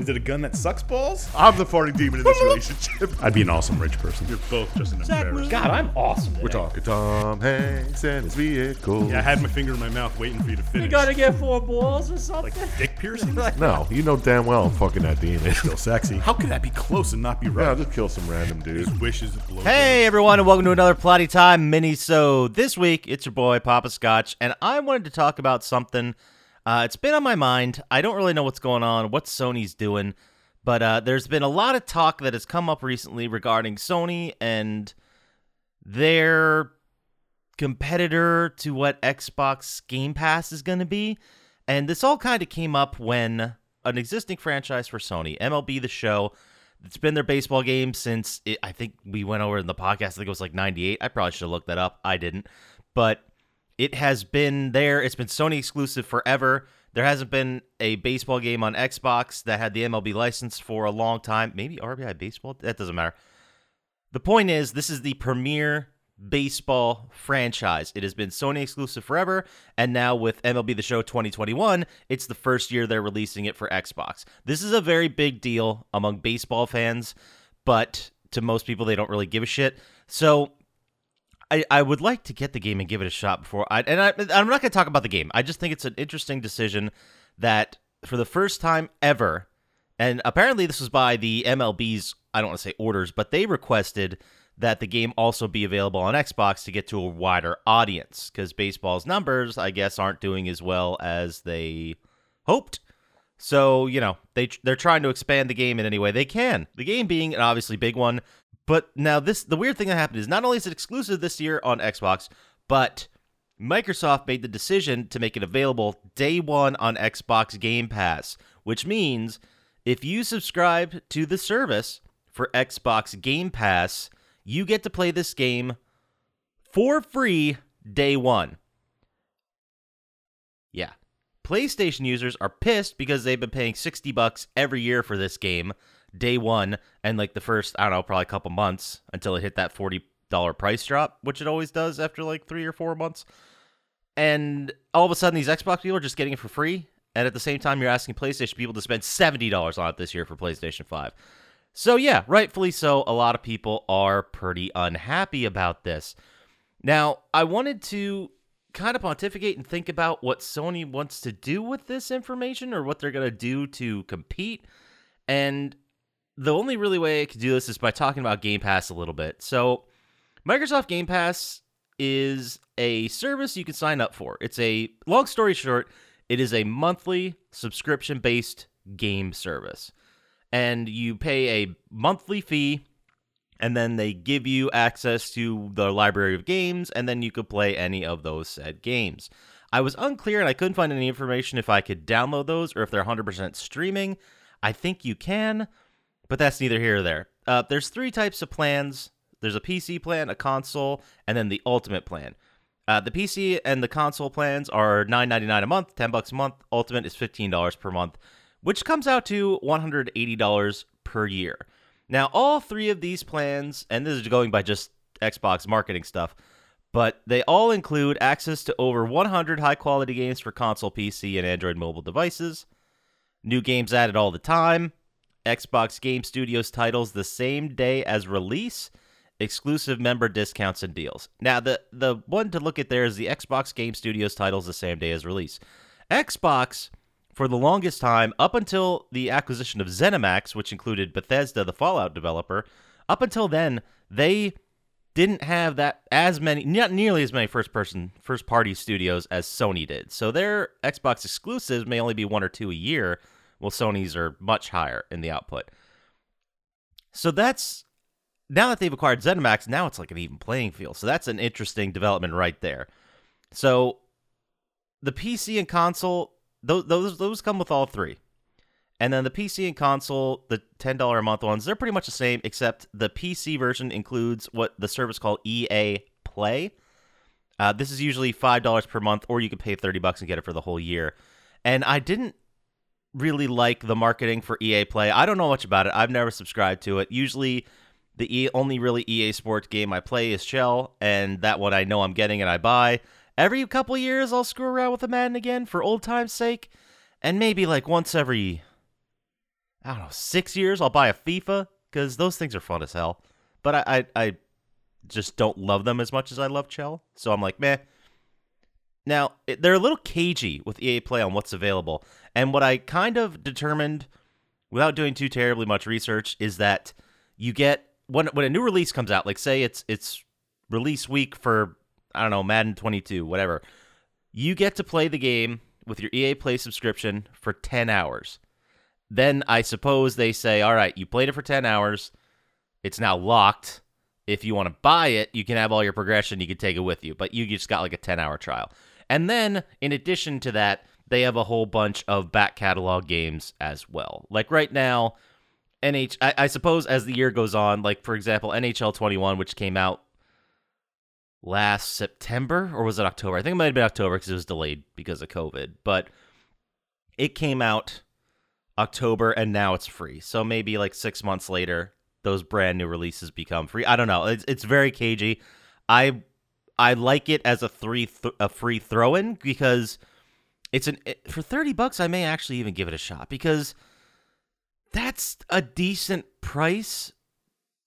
Is it a gun that sucks balls? I'm the farting demon in this relationship. I'd be an awesome rich person. You're both just an embarrassment. God, I'm awesome. We're talking Tom Hanks and his vehicle. Yeah, I had my finger in my mouth waiting for you to finish. You gotta get four balls or something. like dick piercing? No, you know damn well I'm fucking that demon. It's Still sexy. How could that be close and not be Yeah, right? I'll just kill some random dude. His wishes blow. Hey everyone, and welcome to another Plotty Time mini. So this week it's your boy Papa Scotch, and I wanted to talk about something. Uh, it's been on my mind. I don't really know what's going on, what Sony's doing, but uh, there's been a lot of talk that has come up recently regarding Sony and their competitor to what Xbox Game Pass is going to be. And this all kind of came up when an existing franchise for Sony, MLB The Show, it's been their baseball game since it, I think we went over in the podcast. I think it was like 98. I probably should have looked that up. I didn't. But it has been there. It's been Sony exclusive forever. There hasn't been a baseball game on Xbox that had the MLB license for a long time. Maybe RBI Baseball? That doesn't matter. The point is, this is the premier baseball franchise. It has been Sony exclusive forever, and now with MLB The Show 2021, it's the first year they're releasing it for Xbox. This is a very big deal among baseball fans, but to most people, they don't really give a shit. So I, I would like to get the game and give it a shot before I and I, I'm not going to talk about the game. I just think it's an interesting decision that for the first time ever, and apparently this was by the MLB's I don't want to say orders, but they requested that the game also be available on Xbox to get to a wider audience because baseball's numbers, I guess, aren't doing as well as they hoped. So you know they they're trying to expand the game in any way they can. The game being an obviously big one, but now this the weird thing that happened is not only is it exclusive this year on Xbox, but Microsoft made the decision to make it available day one on Xbox Game Pass, which means if you subscribe to the service for Xbox Game Pass, you get to play this game for free day one. Yeah. PlayStation users are pissed because they've been paying 60 bucks every year for this game day one and like the first, I don't know, probably a couple months until it hit that $40 price drop, which it always does after like three or four months. And all of a sudden, these Xbox people are just getting it for free. And at the same time, you're asking PlayStation people to spend $70 on it this year for PlayStation 5. So, yeah, rightfully so, a lot of people are pretty unhappy about this. Now, I wanted to kind of pontificate and think about what Sony wants to do with this information or what they're going to do to compete. And the only really way I could do this is by talking about Game Pass a little bit. So, Microsoft Game Pass is a service you can sign up for. It's a long story short, it is a monthly subscription based game service. And you pay a monthly fee and then they give you access to the library of games and then you could play any of those said games. I was unclear and I couldn't find any information if I could download those or if they're 100% streaming. I think you can, but that's neither here or there. Uh, there's three types of plans there's a PC plan, a console, and then the ultimate plan. Uh, the PC and the console plans are $9.99 a month, 10 bucks a month. Ultimate is $15 per month, which comes out to $180 per year. Now, all three of these plans, and this is going by just Xbox marketing stuff, but they all include access to over 100 high quality games for console, PC, and Android mobile devices. New games added all the time. Xbox Game Studios titles the same day as release exclusive member discounts and deals. Now, the the one to look at there is the Xbox Game Studios titles the same day as release. Xbox, for the longest time, up until the acquisition of ZeniMax, which included Bethesda, the Fallout developer, up until then, they didn't have that as many, not nearly as many first person, first party studios as Sony did. So their Xbox exclusives may only be one or two a year, while Sony's are much higher in the output. So that's now that they've acquired ZeniMax, now it's like an even playing field. So that's an interesting development right there. So the PC and console, those those those come with all three. And then the PC and console, the $10 a month ones, they're pretty much the same, except the PC version includes what the service called EA Play. Uh, this is usually $5 per month, or you can pay 30 bucks and get it for the whole year. And I didn't really like the marketing for EA Play. I don't know much about it. I've never subscribed to it. Usually the e- only really EA Sports game I play is NHL, and that one I know I'm getting and I buy. Every couple years, I'll screw around with the Madden again for old time's sake, and maybe like once every I don't know, six years, I'll buy a FIFA because those things are fun as hell. But I, I, I just don't love them as much as I love NHL, So I'm like, meh. Now, they're a little cagey with EA Play on what's available. And what I kind of determined without doing too terribly much research is that you get when when a new release comes out, like say it's it's release week for I don't know, Madden 22, whatever. You get to play the game with your EA Play subscription for 10 hours. Then I suppose they say, "All right, you played it for 10 hours. It's now locked. If you want to buy it, you can have all your progression, you can take it with you, but you just got like a 10-hour trial." And then in addition to that, they have a whole bunch of back catalog games as well. Like right now, NH I, I suppose as the year goes on, like for example, NHL 21 which came out last September or was it October? I think it might have been October because it was delayed because of COVID. But it came out October and now it's free. So maybe like six months later, those brand new releases become free. I don't know. It's it's very cagey. I I like it as a three th- a free throw in because it's an it, for thirty bucks. I may actually even give it a shot because that's a decent price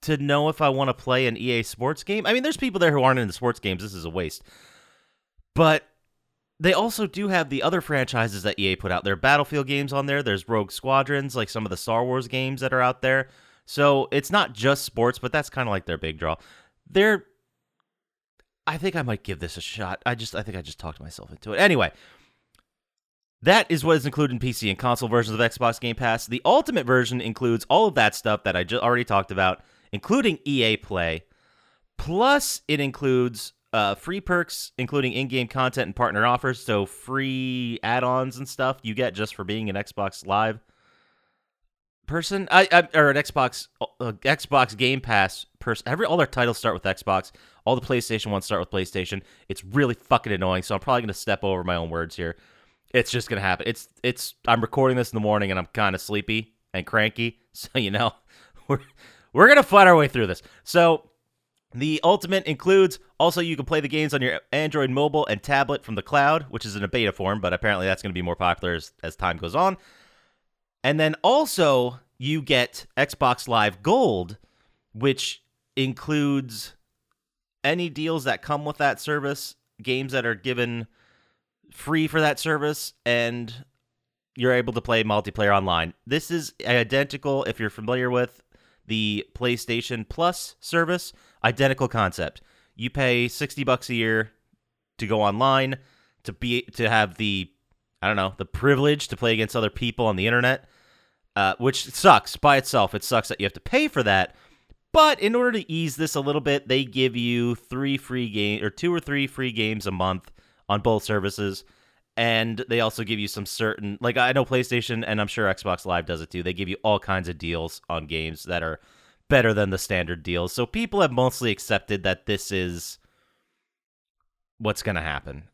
to know if I want to play an EA Sports game. I mean, there's people there who aren't into sports games. This is a waste. But they also do have the other franchises that EA put out. There are Battlefield games on there. There's Rogue Squadrons, like some of the Star Wars games that are out there. So it's not just sports, but that's kind of like their big draw. They're I think I might give this a shot. I just I think I just talked myself into it. Anyway, that is what is included in PC and console versions of Xbox Game Pass. The ultimate version includes all of that stuff that I just already talked about, including EA Play. Plus, it includes uh, free perks, including in-game content and partner offers. So free add-ons and stuff you get just for being an Xbox Live person. I, I or an Xbox uh, Xbox Game Pass person. Every all their titles start with Xbox. All the PlayStation ones start with PlayStation. It's really fucking annoying. So I'm probably gonna step over my own words here. It's just gonna happen. It's it's. I'm recording this in the morning and I'm kind of sleepy and cranky. So you know, we're we're gonna fight our way through this. So the Ultimate includes also you can play the games on your Android mobile and tablet from the cloud, which is in a beta form, but apparently that's going to be more popular as, as time goes on. And then also you get Xbox Live Gold, which includes any deals that come with that service, games that are given free for that service, and you're able to play multiplayer online. This is identical if you're familiar with the PlayStation Plus service, identical concept. You pay 60 bucks a year to go online to be to have the I don't know, the privilege to play against other people on the internet. Uh, which sucks by itself. It sucks that you have to pay for that. But in order to ease this a little bit, they give you three free game or two or three free games a month on both services. And they also give you some certain like I know PlayStation and I'm sure Xbox Live does it too. They give you all kinds of deals on games that are better than the standard deals. So people have mostly accepted that this is what's going to happen.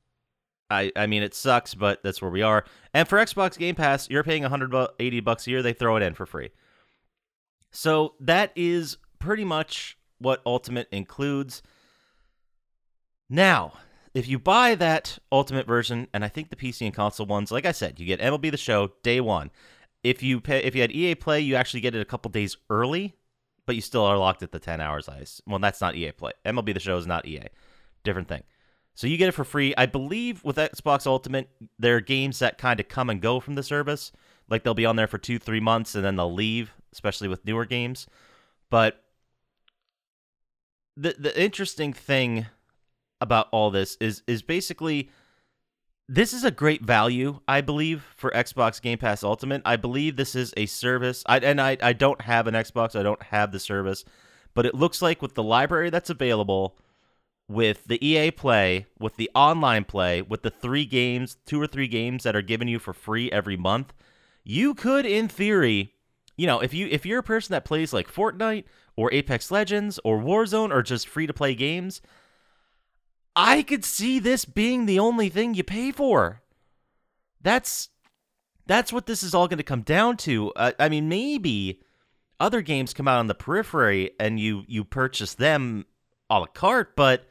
I, I mean it sucks, but that's where we are. And for Xbox Game Pass, you're paying 180 bucks a year. They throw it in for free. So that is pretty much what Ultimate includes. Now, if you buy that Ultimate version, and I think the PC and console ones, like I said, you get MLB the Show day one. If you pay, if you had EA Play, you actually get it a couple days early, but you still are locked at the 10 hours. I well, that's not EA Play. MLB the Show is not EA. Different thing. So you get it for free. I believe with Xbox Ultimate, there are games that kind of come and go from the service. Like they'll be on there for two, three months and then they'll leave, especially with newer games. But the the interesting thing about all this is is basically this is a great value, I believe, for Xbox Game Pass Ultimate. I believe this is a service. I and I, I don't have an Xbox, I don't have the service, but it looks like with the library that's available with the EA Play, with the online play, with the three games, two or three games that are given you for free every month, you could, in theory, you know, if you if you're a person that plays like Fortnite or Apex Legends or Warzone or just free to play games, I could see this being the only thing you pay for. That's that's what this is all going to come down to. Uh, I mean, maybe other games come out on the periphery and you you purchase them a la carte, but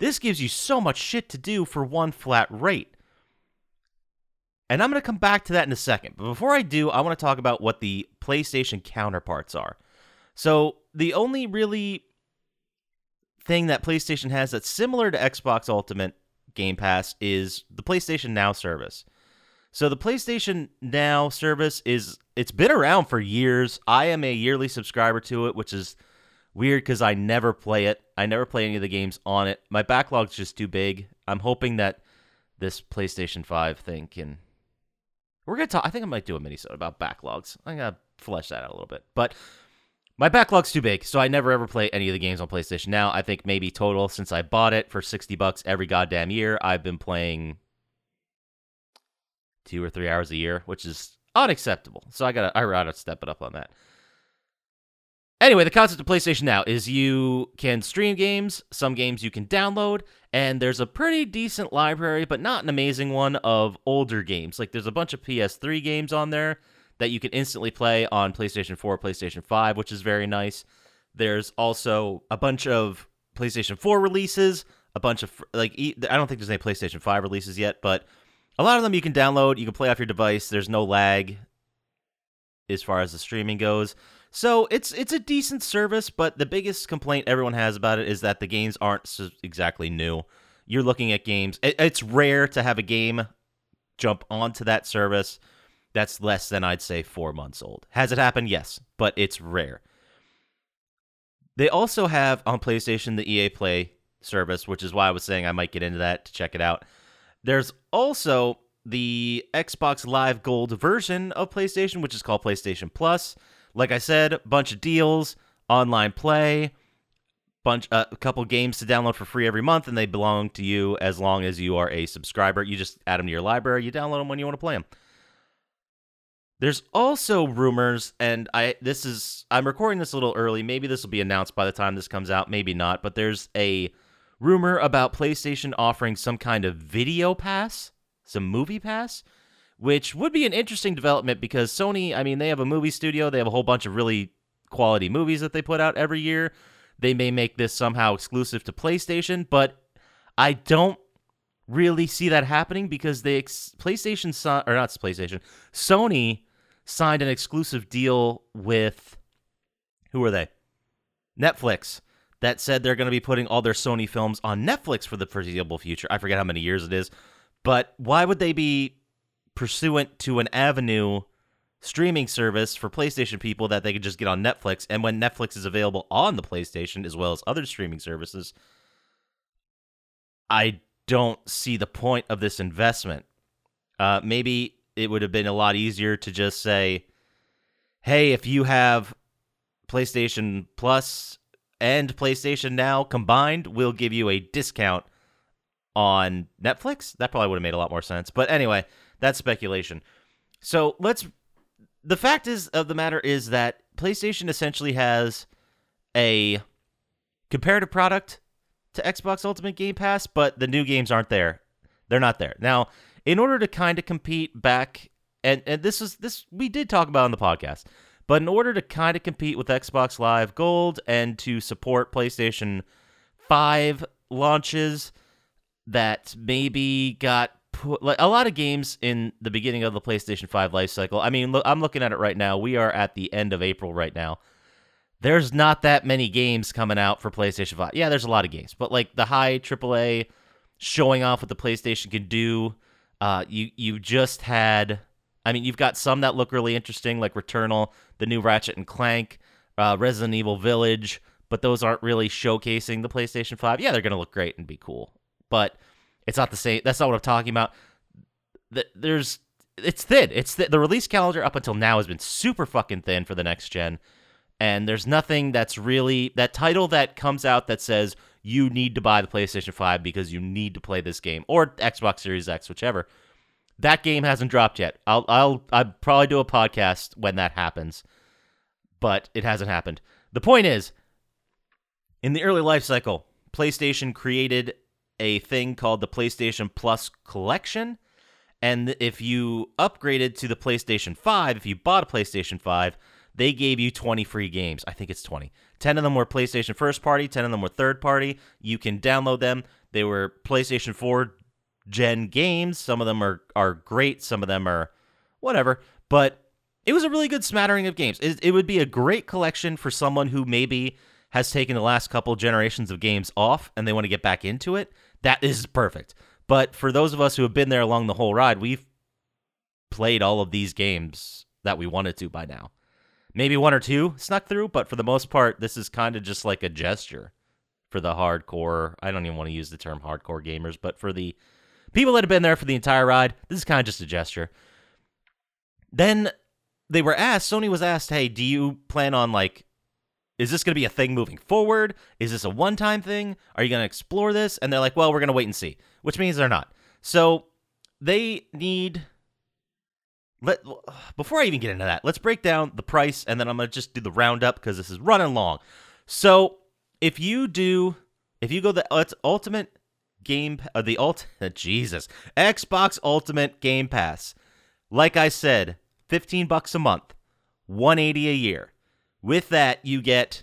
this gives you so much shit to do for one flat rate. And I'm going to come back to that in a second. But before I do, I want to talk about what the PlayStation counterparts are. So the only really thing that PlayStation has that's similar to Xbox Ultimate Game Pass is the PlayStation Now service. So the PlayStation Now service is it's been around for years. I am a yearly subscriber to it, which is weird because I never play it. I never play any of the games on it. My backlog's just too big. I'm hoping that this PlayStation 5 thing can. We're gonna talk. I think I might do a mini about backlogs. I'm gonna flesh that out a little bit, but my backlog's too big, so I never ever play any of the games on PlayStation. Now I think maybe total since I bought it for sixty bucks every goddamn year, I've been playing two or three hours a year, which is unacceptable. So I gotta I gotta step it up on that. Anyway, the concept of PlayStation Now is you can stream games, some games you can download, and there's a pretty decent library, but not an amazing one of older games. Like there's a bunch of PS3 games on there that you can instantly play on PlayStation 4, PlayStation 5, which is very nice. There's also a bunch of PlayStation 4 releases, a bunch of like I don't think there's any PlayStation 5 releases yet, but a lot of them you can download, you can play off your device. There's no lag as far as the streaming goes. So it's it's a decent service, but the biggest complaint everyone has about it is that the games aren't exactly new. You're looking at games. It, it's rare to have a game jump onto that service that's less than I'd say four months old. Has it happened? Yes, but it's rare. They also have on PlayStation the EA Play service, which is why I was saying I might get into that to check it out. There's also the Xbox Live Gold version of PlayStation, which is called PlayStation Plus. Like I said, bunch of deals, online play, bunch uh, a couple games to download for free every month, and they belong to you as long as you are a subscriber. You just add them to your library, you download them when you want to play them. There's also rumors, and I this is I'm recording this a little early. Maybe this will be announced by the time this comes out, maybe not. But there's a rumor about PlayStation offering some kind of video pass, some movie pass, which would be an interesting development because Sony, I mean, they have a movie studio, they have a whole bunch of really quality movies that they put out every year. They may make this somehow exclusive to PlayStation, but I don't really see that happening because they ex- PlayStation or not PlayStation, Sony signed an exclusive deal with who are they? Netflix that said they're going to be putting all their Sony films on Netflix for the foreseeable future. I forget how many years it is, but why would they be pursuant to an avenue streaming service for PlayStation people that they could just get on Netflix. And when Netflix is available on the PlayStation as well as other streaming services, I don't see the point of this investment. Uh, maybe it would have been a lot easier to just say, hey, if you have PlayStation Plus and PlayStation Now combined, we'll give you a discount on Netflix. That probably would have made a lot more sense. But anyway, that's speculation. So let's. The fact is of the matter is that PlayStation essentially has a comparative product to Xbox Ultimate Game Pass, but the new games aren't there. They're not there. Now, in order to kind of compete back and and this is this we did talk about on the podcast. But in order to kind of compete with Xbox Live Gold and to support PlayStation 5 launches that maybe got like a lot of games in the beginning of the PlayStation 5 life cycle. I mean, look, I'm looking at it right now. We are at the end of April right now. There's not that many games coming out for PlayStation 5. Yeah, there's a lot of games, but like the high AAA showing off what the PlayStation can do. Uh, you you just had. I mean, you've got some that look really interesting, like Returnal, the new Ratchet and Clank, uh, Resident Evil Village, but those aren't really showcasing the PlayStation 5. Yeah, they're going to look great and be cool, but it's not the same. That's not what I'm talking about. There's it's thin. It's th- the release calendar up until now has been super fucking thin for the next gen, and there's nothing that's really that title that comes out that says you need to buy the PlayStation 5 because you need to play this game or Xbox Series X, whichever. That game hasn't dropped yet. I'll I'll I'll probably do a podcast when that happens, but it hasn't happened. The point is, in the early life cycle, PlayStation created a thing called the PlayStation Plus Collection. And if you upgraded to the PlayStation 5, if you bought a PlayStation 5, they gave you 20 free games. I think it's 20. 10 of them were PlayStation first party, 10 of them were third party. You can download them. They were PlayStation 4 gen games. Some of them are, are great, some of them are whatever. But it was a really good smattering of games. It, it would be a great collection for someone who maybe has taken the last couple generations of games off and they want to get back into it. That is perfect. But for those of us who have been there along the whole ride, we've played all of these games that we wanted to by now. Maybe one or two snuck through, but for the most part, this is kind of just like a gesture for the hardcore. I don't even want to use the term hardcore gamers, but for the people that have been there for the entire ride, this is kind of just a gesture. Then they were asked, Sony was asked, hey, do you plan on like, is this going to be a thing moving forward? Is this a one time thing? Are you going to explore this? And they're like, well, we're going to wait and see, which means they're not. So they need. Let before I even get into that, let's break down the price, and then I'm gonna just do the roundup because this is running long. So if you do, if you go the uh, ultimate game, uh, the ult, Jesus, Xbox Ultimate Game Pass, like I said, 15 bucks a month, 180 a year. With that, you get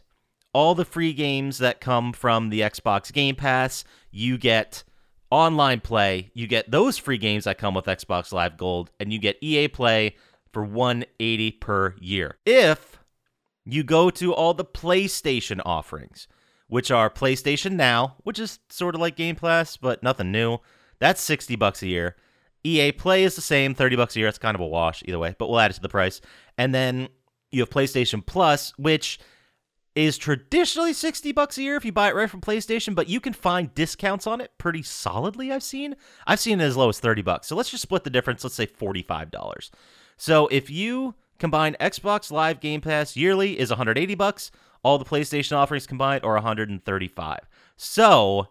all the free games that come from the Xbox Game Pass. You get online play, you get those free games that come with Xbox Live Gold, and you get EA Play for 180 per year. If you go to all the PlayStation offerings, which are PlayStation Now, which is sort of like Game Pass, but nothing new. That's 60 bucks a year. EA Play is the same, 30 bucks a year. It's kind of a wash either way, but we'll add it to the price. And then you have PlayStation Plus, which is traditionally 60 bucks a year if you buy it right from PlayStation, but you can find discounts on it pretty solidly I've seen. I've seen it as low as 30 bucks. So let's just split the difference, let's say $45. So if you combine Xbox Live Game Pass yearly is 180 bucks, all the PlayStation offerings combined are 135. So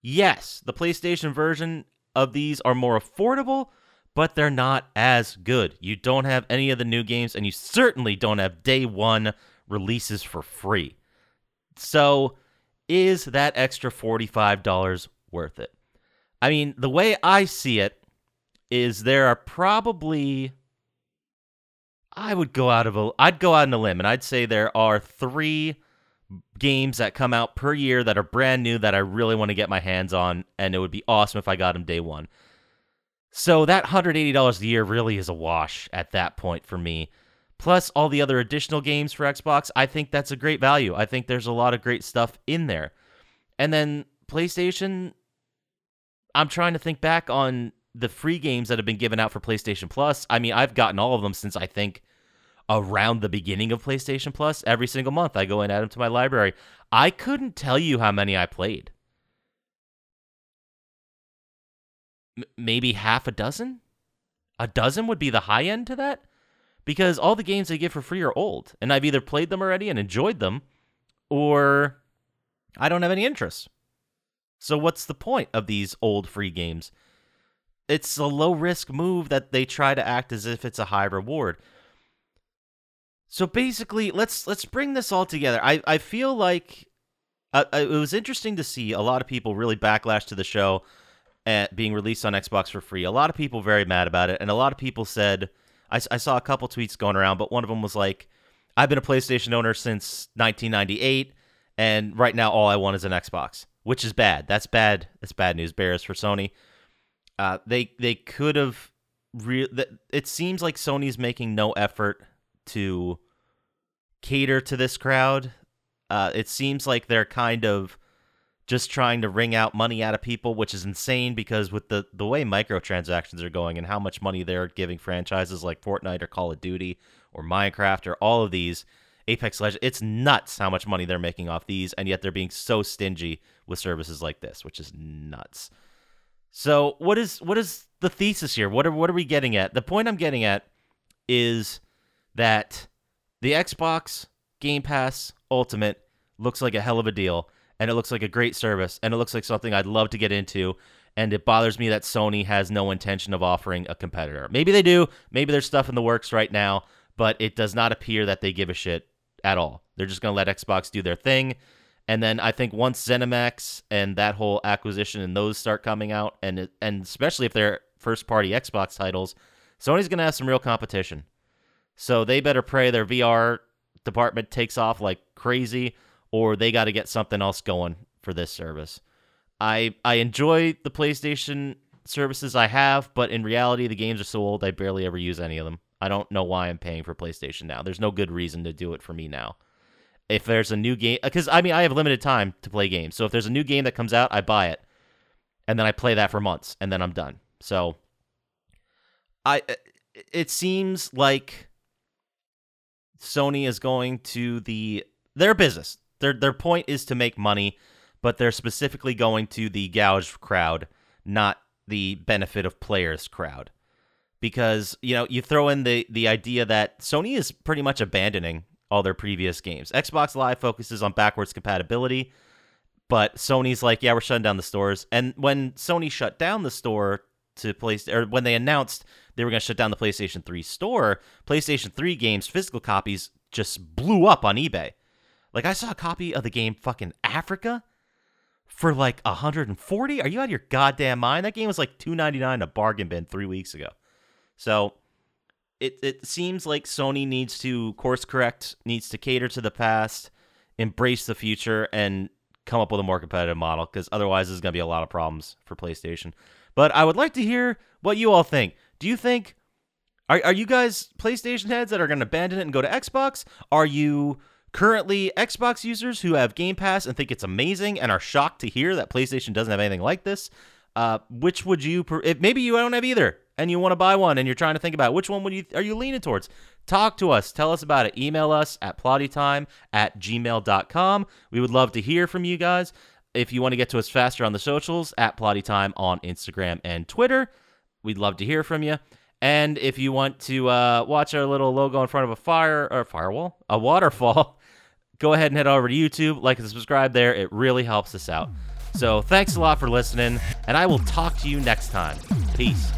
yes, the PlayStation version of these are more affordable, but they're not as good. You don't have any of the new games and you certainly don't have day 1 releases for free. So, is that extra $45 worth it? I mean, the way I see it is there are probably I would go out of a I'd go out on a limb and I'd say there are 3 games that come out per year that are brand new that I really want to get my hands on and it would be awesome if I got them day 1. So that $180 a year really is a wash at that point for me plus all the other additional games for Xbox, I think that's a great value. I think there's a lot of great stuff in there. And then PlayStation, I'm trying to think back on the free games that have been given out for PlayStation Plus. I mean, I've gotten all of them since I think around the beginning of PlayStation Plus. Every single month, I go and add them to my library. I couldn't tell you how many I played. Maybe half a dozen? A dozen would be the high end to that? because all the games they give for free are old, and I've either played them already and enjoyed them, or I don't have any interest. So what's the point of these old free games? It's a low risk move that they try to act as if it's a high reward. So basically, let's let's bring this all together. I I feel like uh, uh it was interesting to see a lot of people really backlash to the show at being released on Xbox for free. A lot of people very mad about it, and a lot of people said I, I saw a couple tweets going around, but one of them was like, I've been a PlayStation owner since 1998, and right now all I want is an Xbox, which is bad. That's bad. That's bad news bears for Sony. Uh, they they could have re- it seems like Sony's making no effort to cater to this crowd. Uh, it seems like they're kind of just trying to wring out money out of people, which is insane because with the the way microtransactions are going and how much money they're giving franchises like Fortnite or Call of Duty or Minecraft or all of these Apex Legends, it's nuts how much money they're making off these, and yet they're being so stingy with services like this, which is nuts. So what is what is the thesis here? What are what are we getting at? The point I'm getting at is that the Xbox Game Pass Ultimate looks like a hell of a deal and it looks like a great service and it looks like something I'd love to get into. And it bothers me that Sony has no intention of offering a competitor. Maybe they do. Maybe there's stuff in the works right now, but it does not appear that they give a shit at all. They're just going to let Xbox do their thing. And then I think once ZeniMax and that whole acquisition and those start coming out, and and especially if they're first party Xbox titles, Sony's going to have some real competition. So they better pray their VR department takes off like crazy, or they got to get something else going for this service. I I enjoy the PlayStation services I have, but in reality, the games are so old I barely ever use any of them. I don't know why I'm paying for PlayStation now. There's no good reason to do it for me now. If there's a new game, because I mean, I have limited time to play games. So if there's a new game that comes out, I buy it, and then I play that for months, and then I'm done. So I, uh, it seems like Sony is going to the their business. Their their point is to make money, but they're specifically going to the gouged crowd, not the benefit of players crowd. Because, you know, you throw in the the idea that Sony is pretty much abandoning all their previous games. Xbox Live focuses on backwards compatibility, but Sony's like, yeah, we're shutting down the stores. And when Sony shut down the store to place or when they announced they were going to shut down the PlayStation 3 store, PlayStation 3 games physical copies just blew up on eBay. Like I saw a copy of the game fucking Afrika for like 140. Are you out of your goddamn mind? That game was like 299 a bargain bin 3 weeks ago. So it it seems like Sony needs to course correct, needs to cater to the past, embrace the future and come up with a more competitive model cuz otherwise there's going to be a lot of problems for PlayStation. But I would like to hear what you all think. Do you think are are you guys PlayStation heads that are going to abandon it and go to Xbox? Are you currently Xbox users who have Game Pass and think it's amazing and are shocked to hear that PlayStation doesn't have anything like this? Uh, which would you? If maybe you don't have either, and you want to buy one, and you're trying to think about which one would you? Are you leaning towards? Talk to us. Tell us about it. Email us at plottytime at gmail.com. We would love to hear from you guys. If you want to get to us faster on the socials, at plottytime on Instagram and Twitter, we'd love to hear from you. And if you want to uh, watch our little logo in front of a fire or firewall, a waterfall, go ahead and head over to YouTube, like and subscribe there. It really helps us out. So thanks a lot for listening, and I will talk to you next time. Peace.